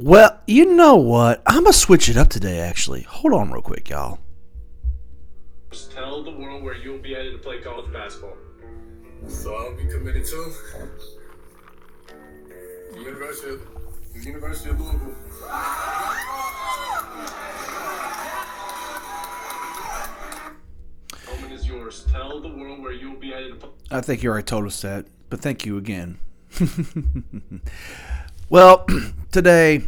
Well, you know what? I'm gonna switch it up today. Actually, hold on real quick, y'all. Just tell the world where you'll be headed to play college basketball. So I'll be committed to the University of, the University of Louisville. Moment is yours. Tell the world where you'll be headed to play. I think you already told us that, but thank you again. well, today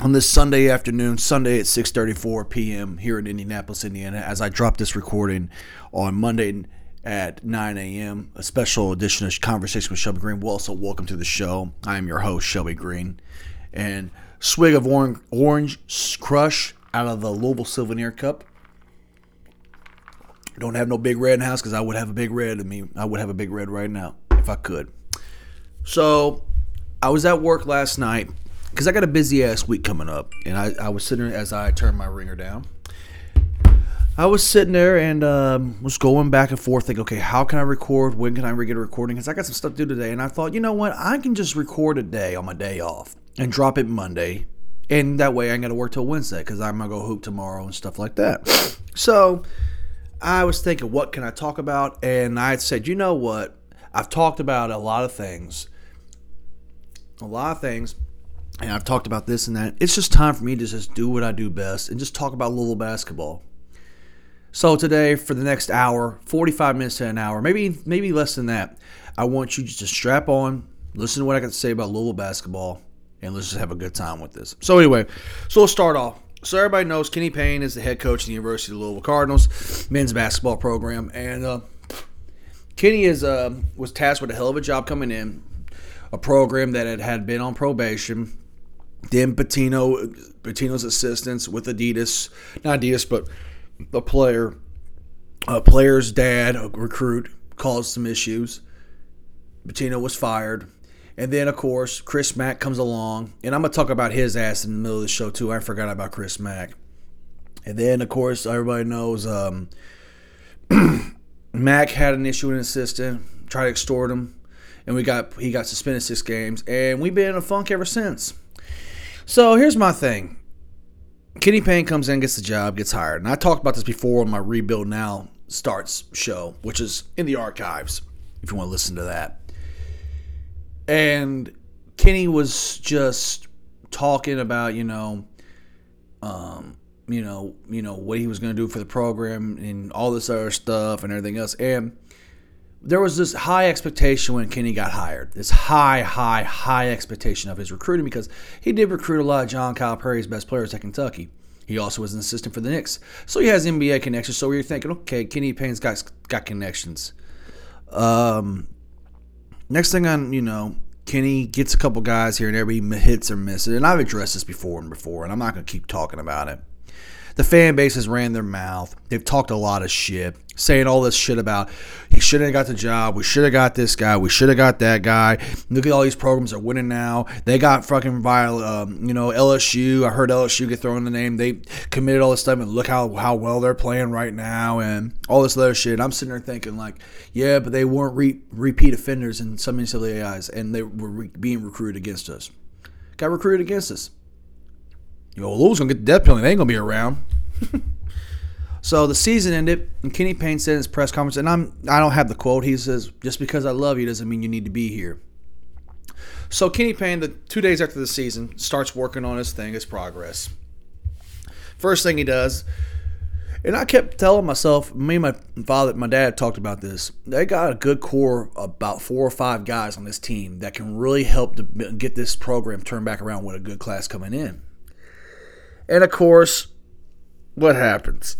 on this Sunday afternoon, Sunday at 6:34 p.m. here in Indianapolis, Indiana, as I drop this recording on Monday at 9 a.m., a special edition of Conversation with Shelby Green. Well, welcome to the show. I am your host, Shelby Green, and swig of orange, orange crush out of the Louisville Souvenir Cup. Don't have no big red in house because I would have a big red in me. I would have a big red right now if I could. So I was at work last night because I got a busy ass week coming up, and I, I was sitting there as I turned my ringer down. I was sitting there and um, was going back and forth, thinking, okay, how can I record? When can I get a recording? Because I got some stuff to do today, and I thought, you know what, I can just record a day on my day off and drop it Monday, and that way I ain't got to work till Wednesday because I'm gonna go hoop tomorrow and stuff like that. So I was thinking, what can I talk about? And I said, you know what? I've talked about a lot of things, a lot of things, and I've talked about this and that. It's just time for me to just do what I do best and just talk about Louisville basketball. So today, for the next hour, 45 minutes to an hour, maybe maybe less than that, I want you just to strap on, listen to what I got to say about Louisville basketball, and let's just have a good time with this. So anyway, so we'll start off. So everybody knows Kenny Payne is the head coach of the University of Louisville Cardinals men's basketball program, and uh, Kenny is uh, was tasked with a hell of a job coming in, a program that had, had been on probation. Then Pitino, Pitino's assistants with Adidas, not Adidas, but the player, a player's dad, a recruit, caused some issues. Pitino was fired. And then, of course, Chris Mack comes along. And I'm going to talk about his ass in the middle of the show, too. I forgot about Chris Mack. And then, of course, everybody knows um, Mack had an issue with an assistant, tried to extort him. And we got he got suspended six games. And we've been in a funk ever since. So here's my thing. Kenny Payne comes in, gets the job, gets hired. And I talked about this before on my Rebuild Now Starts show, which is in the archives if you want to listen to that. And Kenny was just talking about, you know, um, you know, you know what he was going to do for the program and all this other stuff and everything else. And there was this high expectation when Kenny got hired. This high, high, high expectation of his recruiting because he did recruit a lot of John Calipari's best players at Kentucky. He also was an assistant for the Knicks, so he has NBA connections. So you're thinking, okay, Kenny Payne's got got connections. Um, next thing on, you know, Kenny gets a couple guys here and there, he hits or misses. And I've addressed this before and before, and I'm not going to keep talking about it. The fan base has ran their mouth. They've talked a lot of shit, saying all this shit about he shouldn't have got the job. We should have got this guy. We should have got that guy. Look at all these programs are winning now. They got fucking viol, um, you know, LSU. I heard LSU get thrown in the name. They committed all this stuff, and look how how well they're playing right now, and all this other shit. I'm sitting there thinking like, yeah, but they weren't re- repeat offenders in some of these AIs, and they were re- being recruited against us. Got recruited against us. Yo, Lou's gonna get the death penalty. They ain't gonna be around. so the season ended, and Kenny Payne said in his press conference, and I'm I don't have the quote. He says, "Just because I love you doesn't mean you need to be here." So Kenny Payne, the two days after the season, starts working on his thing, his progress. First thing he does, and I kept telling myself, me and my father, my dad talked about this. They got a good core, about four or five guys on this team that can really help to get this program turned back around with a good class coming in. And of course, what happens?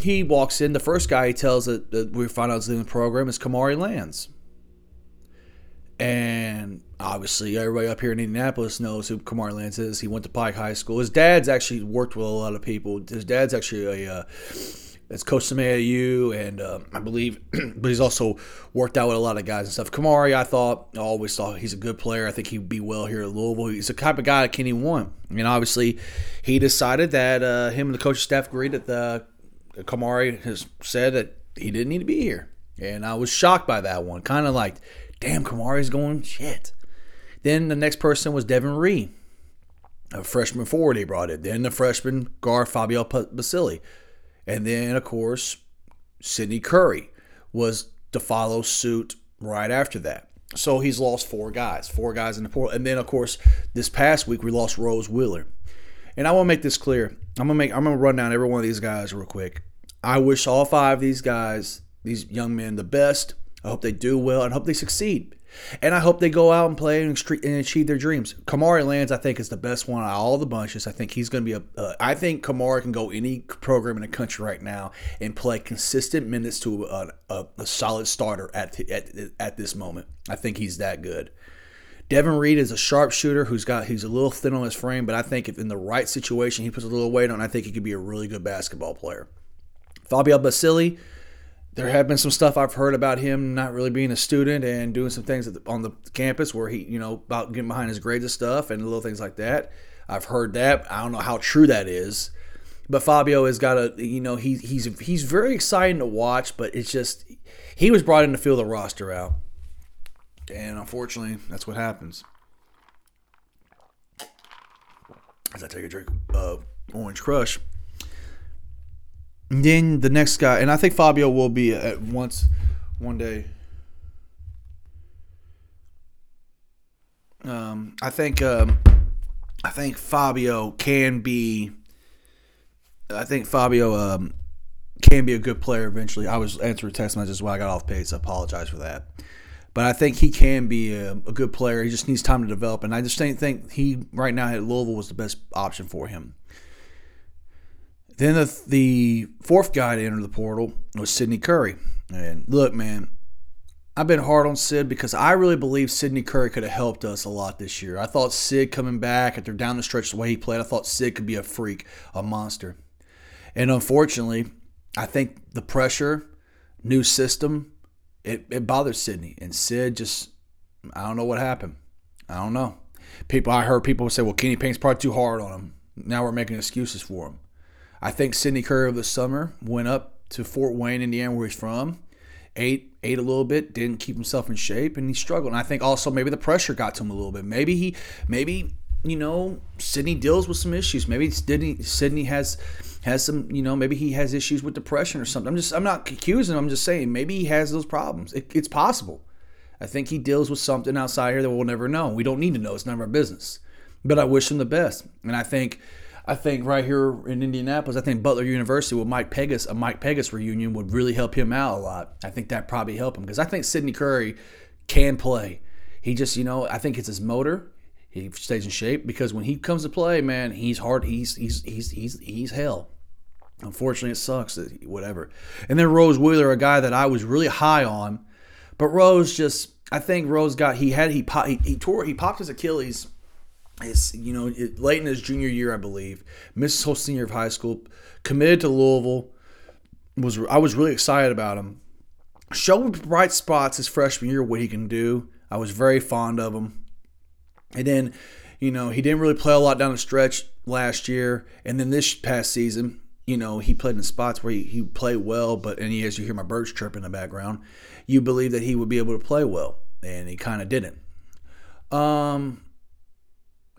He walks in. The first guy he tells that, that we find out is in the program is Kamari Lands. And obviously, everybody up here in Indianapolis knows who Kamari Lands is. He went to Pike High School. His dad's actually worked with a lot of people. His dad's actually a uh, it's coach some and uh, I believe, but he's also worked out with a lot of guys and stuff. Kamari, I thought, always thought he's a good player. I think he'd be well here at Louisville. He's the type of guy that Kenny want. And obviously, he decided that uh, him and the coaching staff agreed that the Kamari has said that he didn't need to be here. And I was shocked by that one. Kind of like, damn, Kamari's going shit. Then the next person was Devin Ree. a freshman forward he brought in. Then the freshman guard Fabio Basili. And then, of course, Sidney Curry was to follow suit right after that. So he's lost four guys, four guys in the portal. And then, of course, this past week we lost Rose Wheeler. And I want to make this clear. I'm gonna make. I'm gonna run down every one of these guys real quick. I wish all five of these guys, these young men, the best. I hope they do well and hope they succeed. And I hope they go out and play and, achieve their dreams. Kamari Lands, I think, is the best one out of all the bunches. I think he's going to be a. Uh, I think Kamari can go any program in the country right now and play consistent minutes to a, a, a solid starter at, at at this moment. I think he's that good. Devin Reed is a sharpshooter who's got he's a little thin on his frame, but I think if in the right situation he puts a little weight on, I think he could be a really good basketball player. Fabio Basili, there have been some stuff I've heard about him not really being a student and doing some things on the campus where he, you know, about getting behind his grades and stuff and little things like that. I've heard that. I don't know how true that is. But Fabio has got a, you know, he, he's he's very exciting to watch, but it's just he was brought in to fill the roster out. And unfortunately, that's what happens. As I take a drink of Orange Crush. Then the next guy, and I think Fabio will be at once one day. Um, I think um, I think Fabio can be. I think Fabio um, can be a good player eventually. I was answering text messages while I got off pace. So I apologize for that. But I think he can be a, a, good player. He just needs time to develop. And I just think he, right now at Louisville, was the best option for him. Then the, the fourth guy to enter the portal was Sidney Curry. And look, man, I've been hard on Sid because I really believe Sidney Curry could have helped us a lot this year. I thought Sid coming back after down the stretch the way he played, I thought Sid could be a freak, a monster. And unfortunately, I think the pressure, new system, it, it bothers Sidney. And Sid just, I don't know what happened. I don't know. People, I heard people say, well, Kenny Payne's probably too hard on him. Now we're making excuses for him. I think Sidney Curry over the summer went up to Fort Wayne, Indiana, where he's from, ate ate a little bit, didn't keep himself in shape, and he struggled. And I think also maybe the pressure got to him a little bit. Maybe he, maybe you know, Sidney deals with some issues. Maybe Sidney Sidney has has some, you know, maybe he has issues with depression or something. I'm just, I'm not accusing him. I'm just saying maybe he has those problems. It, it's possible. I think he deals with something outside here that we'll never know. We don't need to know. It's none of our business. But I wish him the best. And I think, I think right here in Indianapolis, I think Butler University with Mike Pegues, a Mike Pegues reunion would really help him out a lot. I think that probably help him because I think Sidney Curry can play. He just, you know, I think it's his motor. He stays in shape because when he comes to play, man, he's hard. He's he's he's he's he's hell. Unfortunately, it sucks. That whatever. And then Rose Wheeler, a guy that I was really high on, but Rose just, I think Rose got he had he he, he tore he popped his Achilles. You know, late in his junior year, I believe, missed whole senior of high school, committed to Louisville. Was I was really excited about him. Showed bright spots his freshman year, what he can do. I was very fond of him. And then, you know, he didn't really play a lot down the stretch last year. And then this past season, you know, he played in spots where he, he played well, but and he, as you hear my birds chirp in the background, you believe that he would be able to play well, and he kind of didn't. Um,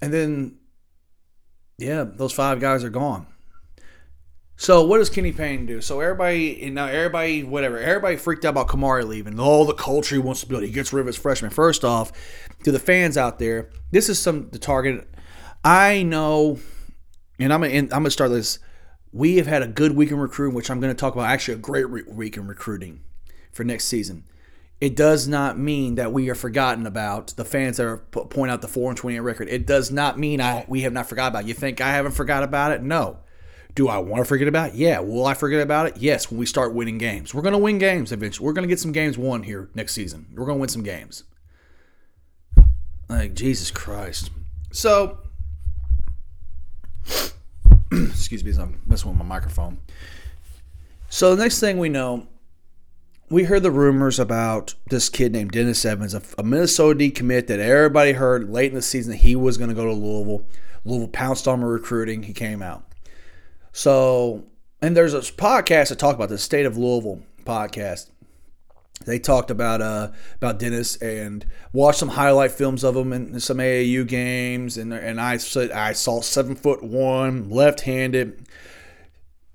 and then, yeah, those five guys are gone. So what does Kenny Payne do? So everybody, now everybody, whatever, everybody freaked out about Kamari leaving. All the culture he wants to build. He gets rid of his freshman. First off, to the fans out there, this is some the target. I know, and I'm gonna, I'm gonna start this we have had a good week in recruiting, which I'm going to talk about actually a great re- week in recruiting for next season. It does not mean that we are forgotten about the fans that are point out the four and twenty eight record. It does not mean I we have not forgot about. It. You think I haven't forgot about it? No. Do I want to forget about it? Yeah. Will I forget about it? Yes. When we start winning games, we're going to win games eventually. We're going to get some games won here next season. We're going to win some games. Like Jesus Christ. So excuse me as I'm messing with my microphone. So the next thing we know, we heard the rumors about this kid named Dennis Evans, a, a Minnesota commit that everybody heard late in the season that he was going to go to Louisville. Louisville pounced on recruiting. He came out. So, and there's a podcast that talk about the state of Louisville podcast. they talked about uh about Dennis and watched some highlight films of him in some AAU games and and I said I saw seven foot one left handed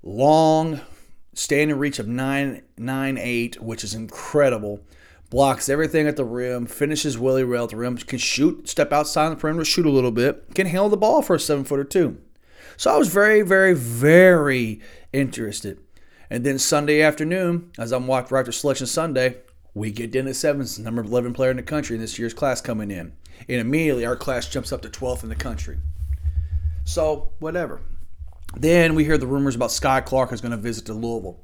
long standing reach of nine nine eight which is incredible blocks everything at the rim finishes Willie rail at the rim can shoot step outside the perimeter shoot a little bit can handle the ball for a seven footer too so I was very very very interested and then Sunday afternoon, as I'm walking right after Selection Sunday, we get Dennis Evans, number 11 player in the country in this year's class coming in. And immediately our class jumps up to 12th in the country. So, whatever. Then we hear the rumors about Skyy Clark is going to visit to Louisville.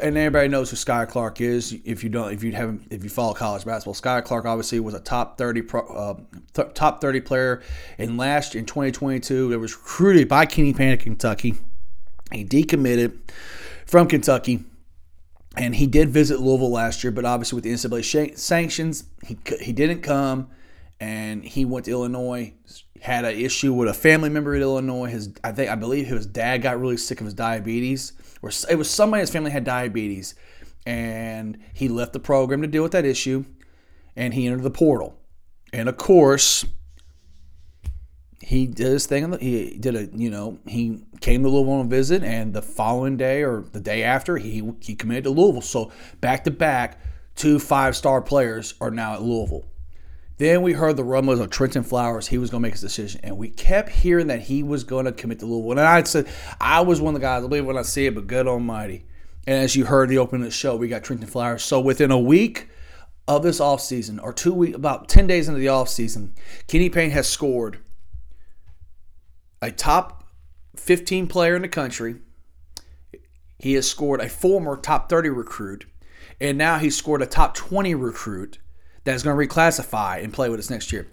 And everybody knows who Skyy Clark is. If you don't, if you haven't, if you follow college basketball, Skyy Clark obviously was a top thirty, pro, uh, th- top thirty player in last in 2022. It was recruited by Kenny Payne, Kentucky. He decommitted from Kentucky. And he did visit Louisville last year, but obviously with the NCAA sanctions, he, he didn't come. And he went to Illinois, had an issue with a family member in Illinois. His, I think, I believe his dad got really sick of his diabetes, or it was somebody in his family had diabetes, and he left the program to deal with that issue, and he entered the portal. And of course, he did his thing. He did a, you know, he came to Louisville on a visit, and the following day or the day after, he he committed to Louisville. So back to back, two five star players are now at Louisville. Then we heard the rumors of Trenton Flowers. He was going to make his decision, and we kept hearing that he was going to commit to Louisville. And I said, I was one of the guys. I believe when I see it, but good Almighty. And as you heard the opening of the show, we got Trenton Flowers. So within a week of this offseason, or two weeks, about 10 days into the offseason, Kenny Payne has scored a top 15 player in the country. He has scored a former top 30 recruit, and now he's scored a top 20 recruit that is going to reclassify and play with us next year.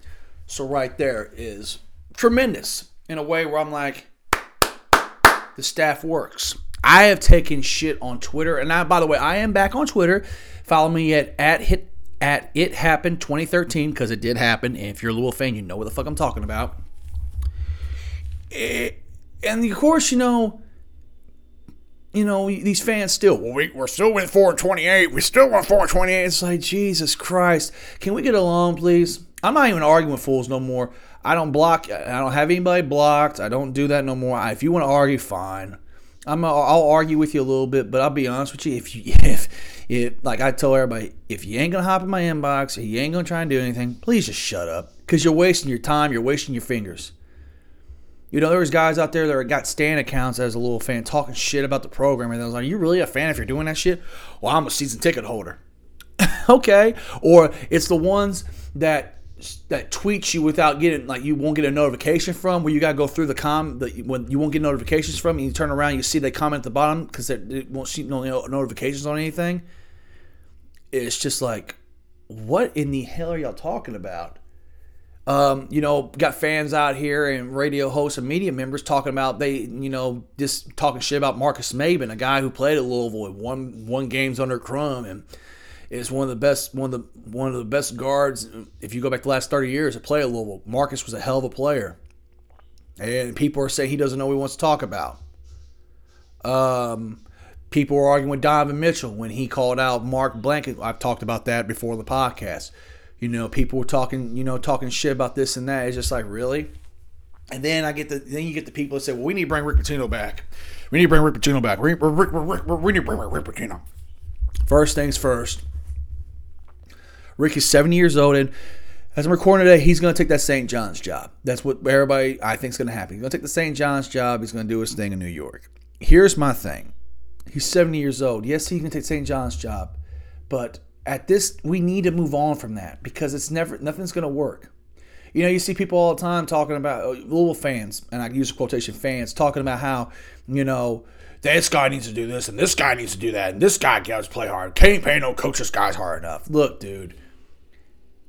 So, right there is tremendous in a way where I'm like, the staff works. I have taken shit on Twitter, and I, by the way, I am back on Twitter. Follow me at at hit at it happened 2013 because it did happen. And if you're a Louisville fan, you know what the fuck I'm talking about. It, and of course, you know, you know, these fans still, well, we, we're still with 428. We still want 428. It's like, Jesus Christ. Can we get along, please? I'm not even arguing with fools no more. I don't block, I don't have anybody blocked. I don't do that no more. If you want to argue, fine. I'm, I'll argue with you a little bit, but I'll be honest with you. If you, if, if, like I tell everybody, if you ain't gonna hop in my inbox, if you ain't gonna try and do anything, please just shut up, because you're wasting your time, you're wasting your fingers. You know, there was guys out there that got Stan accounts as a little fan talking shit about the program, and I was like, "Are "You really a fan if you're doing that shit?" Well, I'm a season ticket holder. okay, or it's the ones that that tweets you without getting like you won't get a notification from where you gotta go through the com that when you won't get notifications from and you turn around you see they comment at the bottom because they won't see no notifications on anything it's just like what in the hell are y'all talking about um, you know, got fans out here and radio hosts and media members talking about they, you know, just talking shit about Marques Maybin, a guy who played at Louisville won one games under Crum and is one of the best one of the one of the best guards. If you go back the last thirty years to play at Louisville, Marques was a hell of a player, and people are saying he doesn't know what he wants to talk about. Um, people were arguing with Donovan Mitchell when he called out Mark Blanket. I've talked about that before the podcast you know, people were talking, you know, talking shit about this and that. It's just like, really? And then I get the then you get the people that say, well, we need to bring Rick Pitino back. We need to bring Rick Pitino back. We, we, need to bring Rick Pitino. First things first. Rick is 70 years old, and as I'm recording today, he's going to take that St. John's job. That's what everybody I think is going to happen. He's going to take the St. John's job. He's going to do his thing in New York. Here's my thing. He's 70 years old. Yes, he can take St. John's job, but at this we need to move on from that because it's never nothing's going to work. You know, you see people all the time talking about uh, Louisville fans, and I use quotation fans talking about how you know this guy needs to do this and this guy needs to do that and this guy got to play hard. Can't pay no coach this guy's hard enough. Look, dude,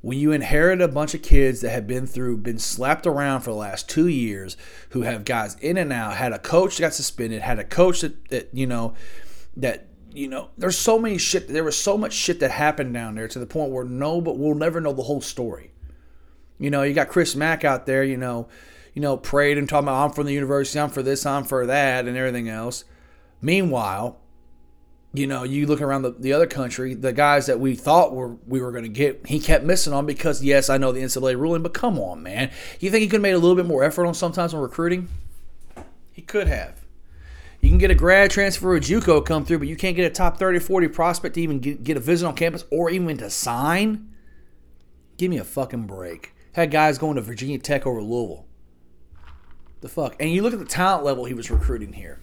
when you inherit a bunch of kids that have been through, been slapped around for the last two years, who have guys in and out, had a coach that got suspended, had a coach that, that you know that you know, there's so many shit. There was so much shit that happened down there to the point where no, but we'll never know the whole story. You know, you got Chris Mack out there. You know, you know, prayed and talking about I'm from the university, I'm for this, I'm for that, and everything else. Meanwhile, you know, you look around the, the other country, the guys that we thought were we were going to get, he kept missing on because yes, I know the NCAA ruling, but come on, man, you think he could have made a little bit more effort on sometimes on recruiting? He could have. You can get a grad transfer or JUCO come through, but you can't get a top 30 40 prospect to even get, get a visit on campus or even to sign. Give me a fucking break. Had guys going to Virginia Tech over Louisville. The fuck? And you look at the talent level he was recruiting here.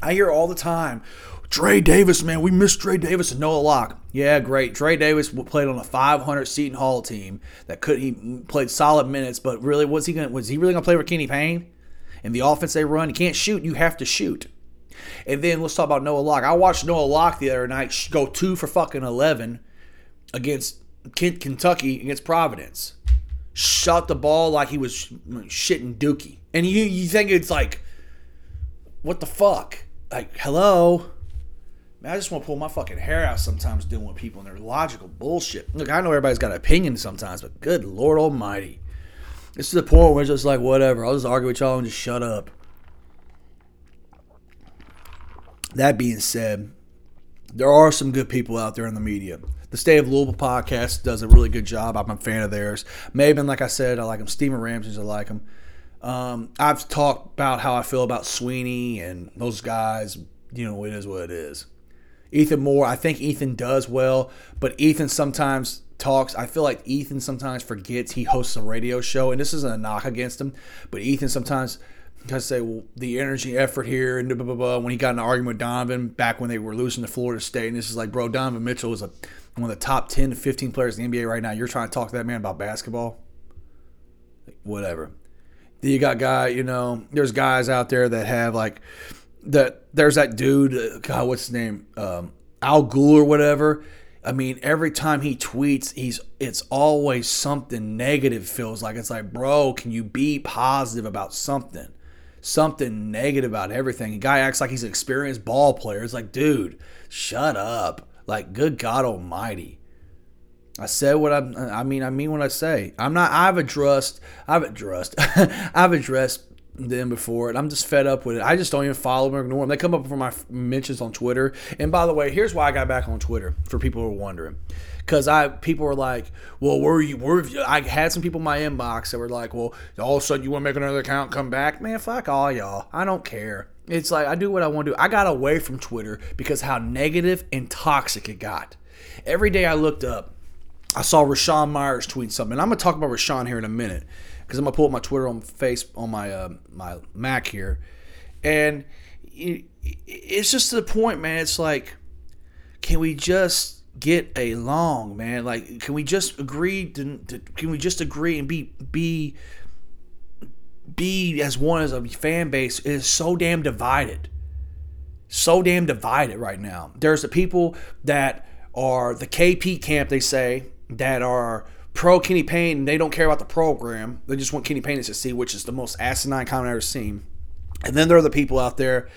I hear all the time, Dre Davis, man, we miss Dre Davis and Noah Locke. Yeah, great. Dre Davis played on a 500 Seton Hall team that could he played solid minutes, but really was he going was he really going to play for Kenny Payne? And the offense they run, you can't shoot, you have to shoot. And then let's talk about Noah Locke. I watched Noah Locke the other night go two for fucking 11 against Kentucky against Providence. Shot the ball like he was shitting Dookie. And you, you think it's like, what the fuck? Like, hello? Man, I just want to pull my fucking hair out sometimes dealing with people and their logical bullshit. Look, I know everybody's got an opinion sometimes, but good Lord Almighty. This is the point where it's just like, whatever. I'll just argue with y'all and just shut up. That being said, there are some good people out there in the media. The State of Louisville podcast does a really good job. I'm a fan of theirs. Maybin, like I said, I like him. Stephen Ramsey's, I like him. Um, I've talked about how I feel about Sweeney and those guys. You know, it is what it is. Ethan Moore, I think Ethan does well, but Ethan sometimes talks. I feel like Ethan sometimes forgets he hosts a radio show, and this isn't a knock against him, but Ethan sometimes I say, well, the energy, effort here, and blah, blah, blah, when he got in an argument with Donovan back when they were losing to Florida State, and this is like, bro, Donovan Mitchell is a, one of the top 10 to 15 players in the NBA right now. You're trying to talk to that man about basketball? Like, whatever. Then you got guy, you know, there's guys out there that have like, that there's that dude, God, what's his name? Um, Al Gool or whatever. I mean, every time he tweets, he's it's always something negative. Feels like it's like, bro, can you be positive about something? Something negative about everything. A guy acts like he's an experienced ball player. It's like, dude, shut up. Like, good God Almighty. I said what I'm. I mean, I mean what I say. I'm not. I've addressed. I've addressed. I've addressed them before, and I'm just fed up with it. I just don't even follow them or ignore them. They come up for my mentions on Twitter. And by the way, here's why I got back on Twitter for people who are wondering because I people were like, well, where you? Where you? I had some people in my inbox that were like, well, all of a sudden you want to make another account, come back, man, fuck all y'all. I don't care. It's like I do what I want to do. I got away from Twitter because how negative and toxic it got. Every day I looked up, I saw Rashawn Myers tweet something. And I'm gonna talk about Rashawn here in a minute because I'm gonna pull up my Twitter on face on my uh, my Mac here, and it's just to the point, man. It's like, can we just get along, man. Like, can we just agree to, to, can we just agree and be be be as one as a fan base is so damn divided. So damn divided right now. There's the people that are the KP camp, they say, that are pro Kenny Payne they don't care about the program. They just want Kenny Payne to succeed, which is the most asinine comment I've ever seen. And then there are the people out there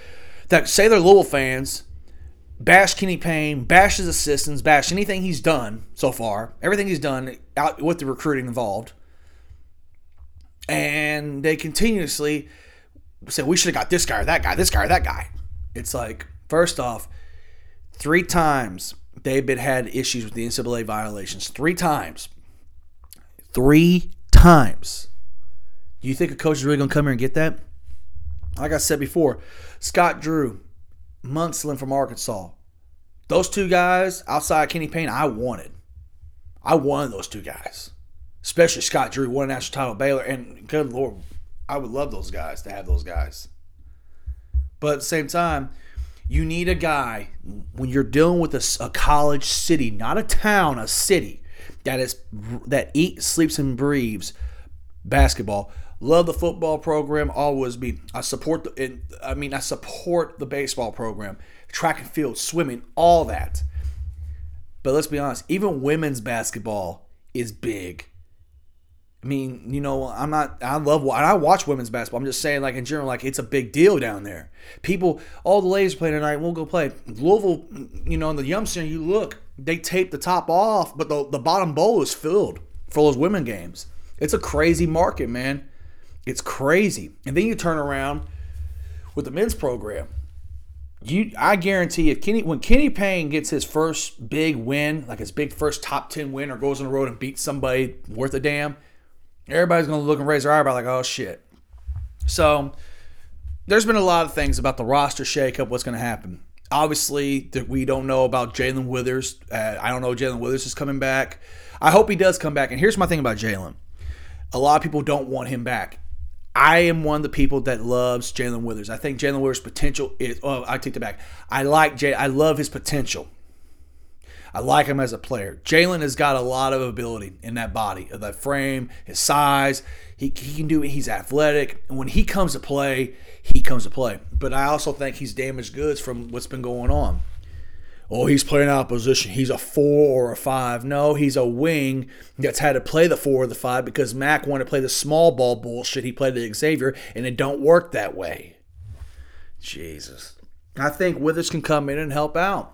that say they're Louisville fans bash Kenny Payne, bash his assistants, bash anything he's done so far, everything he's done out with the recruiting involved. And they continuously say, we should have got this guy or that guy, this guy or that guy. It's like, first off, three times they've been had issues with the NCAA violations. Three times. Three times. Do you think a coach is really going to come here and get that? Like I said before, Scott Drew, Musselman from Arkansas. Those two guys outside Kenny Payne, I wanted. I wanted those two guys, especially Scott Drew, won a national title Baylor, and good lord, I would love those guys to have those guys. But at the same time, you need a guy when you're dealing with a, a college city, not a town, a city that is that eats, sleeps, and breathes basketball. Love the football program. Always be. I support the. I mean, I support the baseball program, track and field, swimming, all that. But let's be honest. Even women's basketball is big. I mean, you know, I'm not. I love. I watch women's basketball. I'm just saying, like in general, like it's a big deal down there. People, all the ladies play tonight. We'll go play Louisville. You know, in the Yum Center, you look. They tape the top off, but the the bottom bowl is filled for those women games. It's a crazy market, man. It's crazy. And then you turn around with the men's program. you I guarantee if Kenny when Kenny Payne gets his first big win, like his big first top ten win, or goes on the road and beats somebody worth a damn, everybody's gonna look and raise their eyebrow like, oh shit. So there's been a lot of things about the roster shakeup. What's gonna happen? Obviously, that we don't know about Jalen Withers. Uh, I don't know Jalen Withers is coming back. I hope he does come back. And here's my thing about Jalen. A lot of people don't want him back. I am one of the people that loves Jalen Withers. I think Jalen Withers' potential is. Oh, I take it back. I like Jay. I love his potential. I like him as a player. Jalen has got a lot of ability in that body, of that frame, his size. He, he can do it. He's athletic. And when he comes to play, he comes to play. But I also think he's damaged goods from what's been going on oh, he's playing out of position. He's a four or a five. No, he's a wing that's had to play the four or the five because Mac wanted to play the small ball bullshit. He played the Xavier, and it don't work that way. Jesus. I think Withers can come in and help out.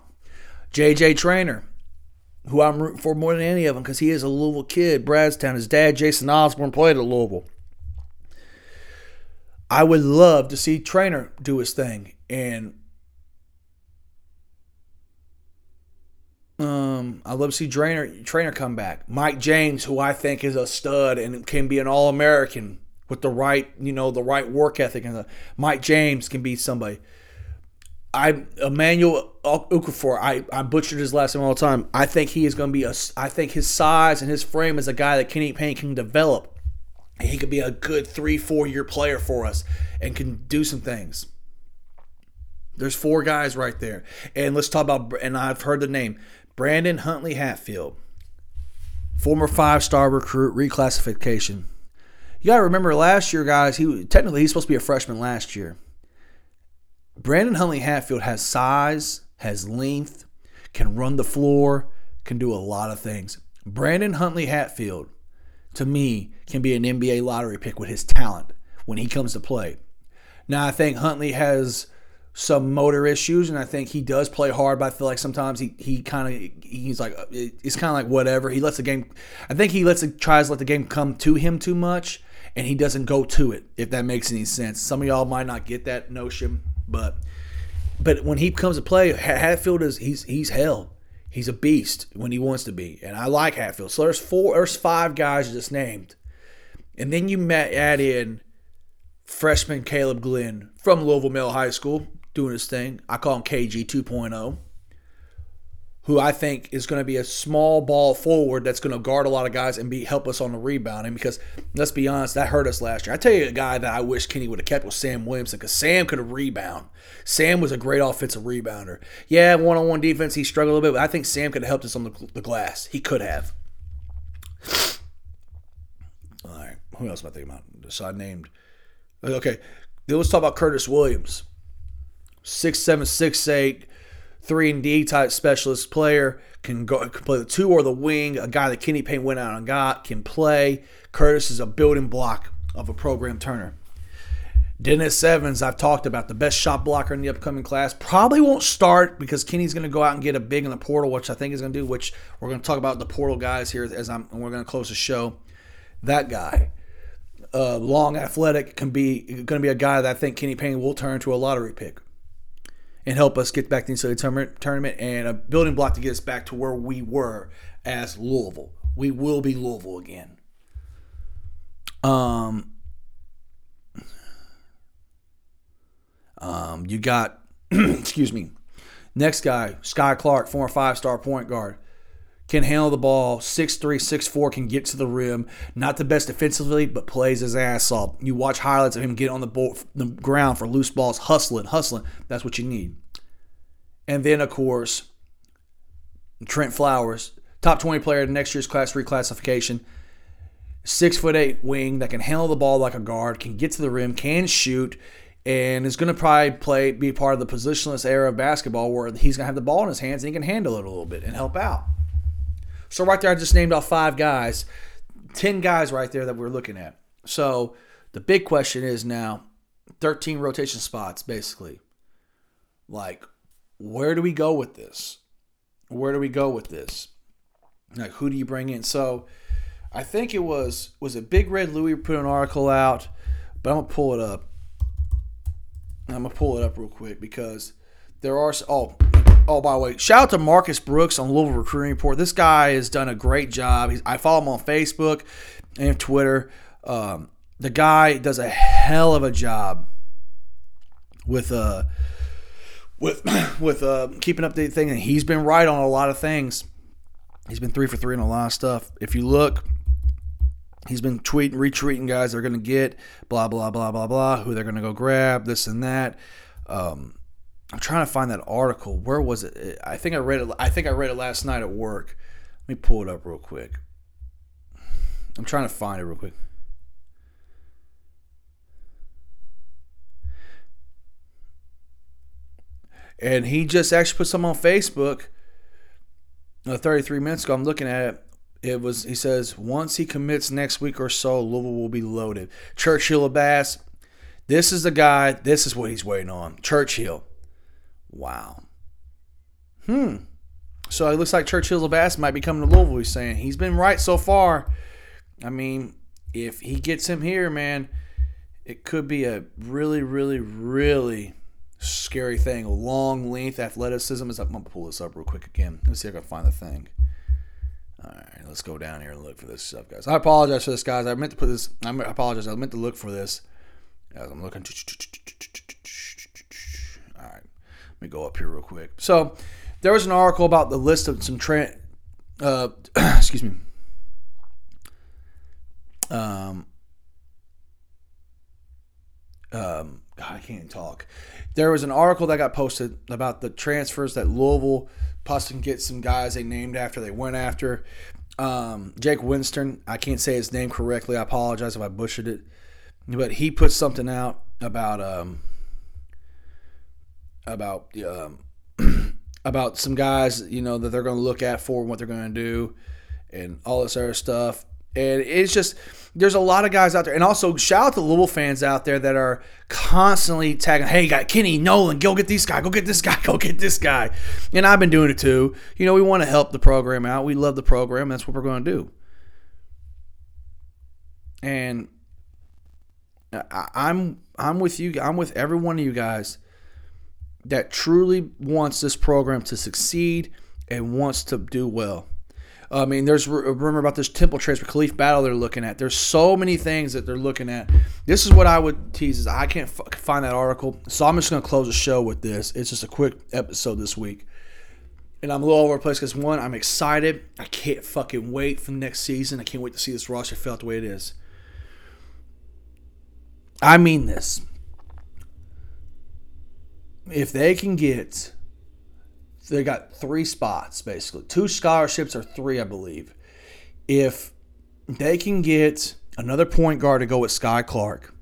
JJ Traynor, who I'm rooting for more than any of them because he is a Louisville kid, Bardstown. His dad, Jason Osborne, played at Louisville. I would love to see Traynor do his thing and Um, I love to see Traynor Traynor come back. Mike James, who I think is a stud and can be an All American with the right, you know, the right work ethic, and the, Mike James can be somebody. I Emmanuel Okafor, I, I butchered his last name all the time. I think he is going to be a. I think his size and his frame is a guy that Kenny Payne can develop. He could be a good three, four year player for us and can do some things. There's four guys right there, and let's talk about. And I've heard the name Brandon Huntley Hatfield, former five star recruit, reclassification. You got to remember last year, guys, he technically he's supposed to be a freshman last year. Brandon Huntley Hatfield has size, has length, can run the floor, can do a lot of things. Brandon Huntley Hatfield, to me, can be an NBA lottery pick with his talent when he comes to play. Now, I think Huntley has some motor issues, and I think he does play hard. But I feel like sometimes he he kind of he's like uh, it's kind of like whatever. He lets the game. I think he lets it tries to let the game come to him too much, and he doesn't go to it. If that makes any sense. Some of y'all might not get that notion, but but when he comes to play, Hatfield is he's he's hell. He's a beast when he wants to be, and I like Hatfield. So there's four, there's five guys just named, and then you met add in freshman Caleb Glenn from Louisville Male High School doing his thing. I call him KG 2.0, who I think is going to be a small ball forward that's going to guard a lot of guys and be help us on the rebounding. Because let's be honest, that hurt us last year. I tell you, a guy that I wish Kenny would have kept was Sam Williamson because Sam could have rebound. Sam was a great offensive rebounder. Yeah, one on one defense he struggled a little bit, but I think Sam could have helped us on the, the glass. He could have. All right, who else am I thinking about? So I named. Okay, let's talk about Curtis Williams six seven, six eight, three and D type specialist player can go can play the two or the wing. A guy that Kenny Payne went out and got can play. Curtis is a building block of a program turner. Dennis Evans, I've talked about the best shot blocker in the upcoming class. Probably won't start because Kenny's going to go out and get a big in the portal, which I think is going to do. Which we're going to talk about the portal guys here as I'm. We're going to close the show. That guy, uh, long, athletic, can be going to be a guy that I think Kenny Payne will turn to a lottery pick and help us get back to the NCAA tournament and a building block to get us back to where we were as Louisville. We will be Louisville again. Um, um, you got, excuse me, next guy, Skyy Clark, former five star point guard can handle the ball, 6'3, 6'4, can get to the rim. Not the best defensively, but plays his ass off. You watch highlights of him get on the, ball, the ground for loose balls, hustling, hustling. That's what you need. And then, of course, Trent Flowers, top 20 player in next year's class reclassification. Six foot eight wing that can handle the ball like a guard, can get to the rim, can shoot, and is going to probably play be part of the positionless era of basketball where he's going to have the ball in his hands and he can handle it a little bit and help out. So right there, I just named off five guys, ten guys right there that we're looking at. So the big question is now, thirteen rotation spots basically. Like, where do we go with this? Where do we go with this? Like, who do you bring in? So, I think it was was a Big Red Louie put an article out, but I'm gonna pull it up. I'm gonna pull it up real quick because there are oh oh by the way, shout out to Marcus Brooks on Louisville Recruiting Report. This guy has done a great job. He's, I follow him on Facebook and Twitter. Um, the guy does a hell of a job with uh with with uh keeping up the thing, and he's been right on a lot of things. He's been three for three on a lot of stuff. If you look, he's been tweeting, retweeting guys they're going to get, blah blah blah blah blah, who they're going to go grab, this and that. Um, I'm trying to find that article. Where was it? I think I read it. I think I read it last night at work. Let me pull it up real quick. I'm trying to find it real quick. And he just actually put something on Facebook. Uh, 33 minutes ago, I'm looking at it. It was. He says once he commits next week or so, Louisville will be loaded. Churchill of Bass. This is the guy. This is what he's waiting on. Churchill. Wow. Hmm. So it looks like Churchill Bass might be coming to Louisville. He's saying he's been right so far. I mean, if he gets him here, man, it could be a really, really, really scary thing. Long length athleticism. Is I'm gonna pull this up real quick again. Let's see if I can find the thing. All right, let's go down here and look for this stuff, guys. I apologize for this, guys. I meant to put this. I apologize. I meant to look for this as I'm looking. Let me go up here real quick. So there was an article about the list of some trend. Uh, excuse me. Um, um, I can't talk. There was an article that got posted about the transfers that Louisville can get some guys they named after they went after. Um, Jake Winston, I can't say his name correctly. I apologize if I butchered it, but he put something out about um, about um, about some guys you know that they're going to look at for what they're going to do, and all this other stuff. And it's just there's a lot of guys out there, and also shout out to Louisville fans out there that are constantly tagging, "Hey, got Kenny Nolan, go get this guy, go get this guy, go get this guy." And I've been doing it too. You know, we want to help the program out. We love the program. That's what we're going to do. And I, I'm I'm with you. I'm with every one of you guys that truly wants this program to succeed and wants to do well. I mean, there's a rumor about this Temple transfer, Khalif Battle they're looking at. There's so many things that they're looking at. This is what I would tease is I can't f- find that article, so I'm just going to close the show with this. It's just a quick episode this week, and I'm a little over the place because one, I'm excited. I can't fucking wait for the next season. I can't wait to see this roster out the way it is. I mean this. If they can get they got three spots basically. Two scholarships or three i believe. If they can get another point guard to go with Skyy Clark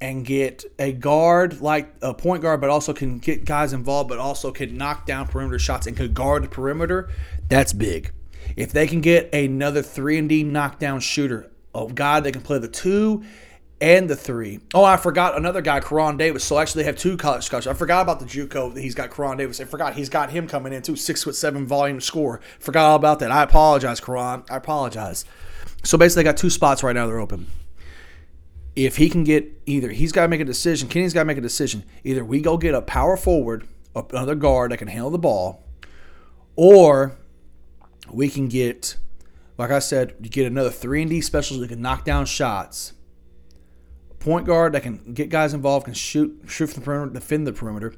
and get a guard like a point guard but also can get guys involved but also can knock down perimeter shots and could guard the perimeter that's big. If they can get another 3 and d knockdown shooter a guy that can play the two and the three. Oh, I forgot another guy, Koron Davis. So actually, they have two college scholarships. I forgot about the JUCO. That he's got Koron Davis. I forgot he's got him coming in too. Six foot seven volume score. Forgot all about that. I apologize, Koron. I apologize. So basically, they got two spots right now. They're open. If he can get either, he's got to make a decision. Kenny's got to make a decision. Either we go get a power forward, another guard that can handle the ball, or we can get, like I said, you get another three and D specialist that can knock down shots point guard that can get guys involved, can shoot, shoot from the perimeter, defend the perimeter.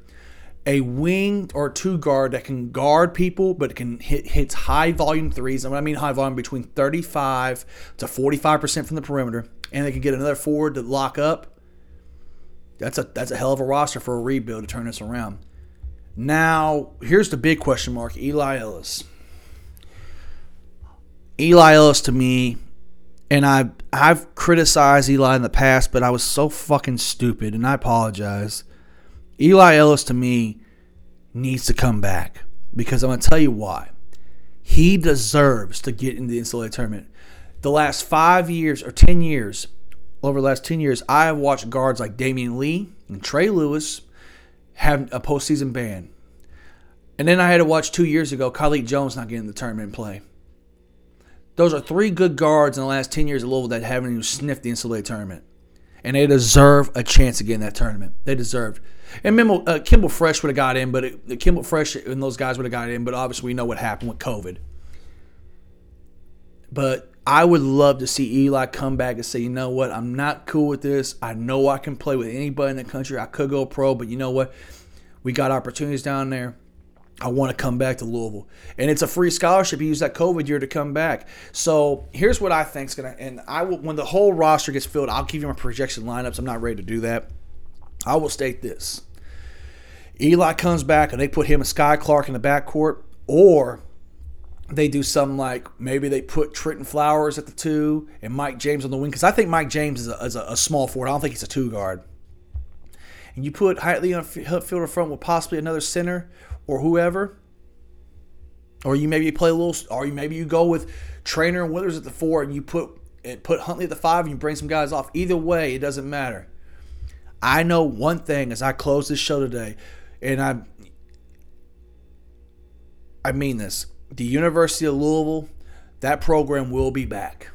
A wing or two guard that can guard people, but can hit hits high volume threes. And what I mean high volume, between 35 to 45 percent from the perimeter, and they can get another forward to lock up. That's a that's a hell of a roster for a rebuild to turn this around. Now, here's the big question mark: Eli Ellis. Eli Ellis to me and I I've criticized Eli in the past, but I was so fucking stupid, and I apologize. Eli Ellis to me needs to come back because I'm gonna tell you why. He deserves to get in the NCAA tournament. The last five years or ten years, over the last ten years, I have watched guards like Damion Lee and Trey Lewis have a postseason ban. And then I had to watch two years ago Carlik Jones not getting the tournament play. Those are three good guards in the last 10 years of Louisville that haven't even sniffed the NCAA tournament. and they deserve a chance again in that tournament. They deserved. And Kimball, uh, Kimball Fresh would have got in, but it, Kimball Fresh and those guys would have got in. But obviously, we know what happened with COVID. But I would love to see Eli come back and say, you know what, I'm not cool with this. I know I can play with anybody in the country. I could go pro, but you know what? We got opportunities down there. I want to come back to Louisville. And it's a free scholarship. He used that COVID year to come back. So here's what I think is going to, and I will, when the whole roster gets filled, I'll give you my projection lineups. I'm not ready to do that. I will state this Eli comes back and they put him and Skyy Clark in the backcourt, or they do something like maybe they put Trentyn Flowers at the two and Mike James on the wing because I think Mike James is, a, is a, small forward. I don't think he's a two guard. And you put Huntley-Hatfield in front with possibly another center or whoever, or you maybe play a little, or you maybe you go with Traynor and Withers at the four and you put and put Huntley at the five and you bring some guys off. Either way, it doesn't matter. I know one thing as I close this show today, and I I mean this the University of Louisville, that program will be back.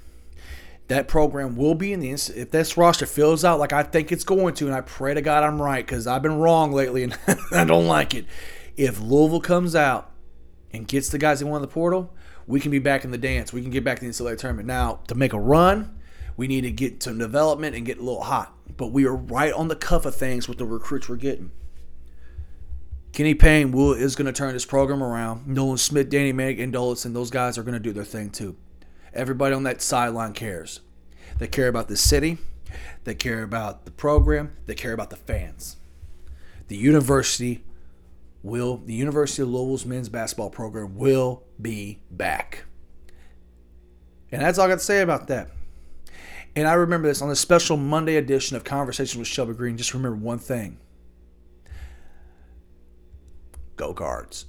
That program will be in the if this roster fills out like I think it's going to, and I pray to God I'm right because I've been wrong lately and I don't like it. If Louisville comes out and gets the guys that won the portal, we can be back in the dance. We can get back to the NCAA tournament. Now, to make a run, we need to get some development and get a little hot. But we are right on the cuff of things with the recruits we're getting. Kenny Payne will is going to turn this program around. Nolan Smith, Danny Meg, and Dolitson, those guys are going to do their thing too. Everybody on that sideline cares. They care about the city. They care about the program. They care about the fans. The university will, the University of Louisville's men's basketball program will be back. And that's all I got to say about that. And I remember this on the special Monday edition of Conversations with Shelby Green. Just remember one thing Go Cards.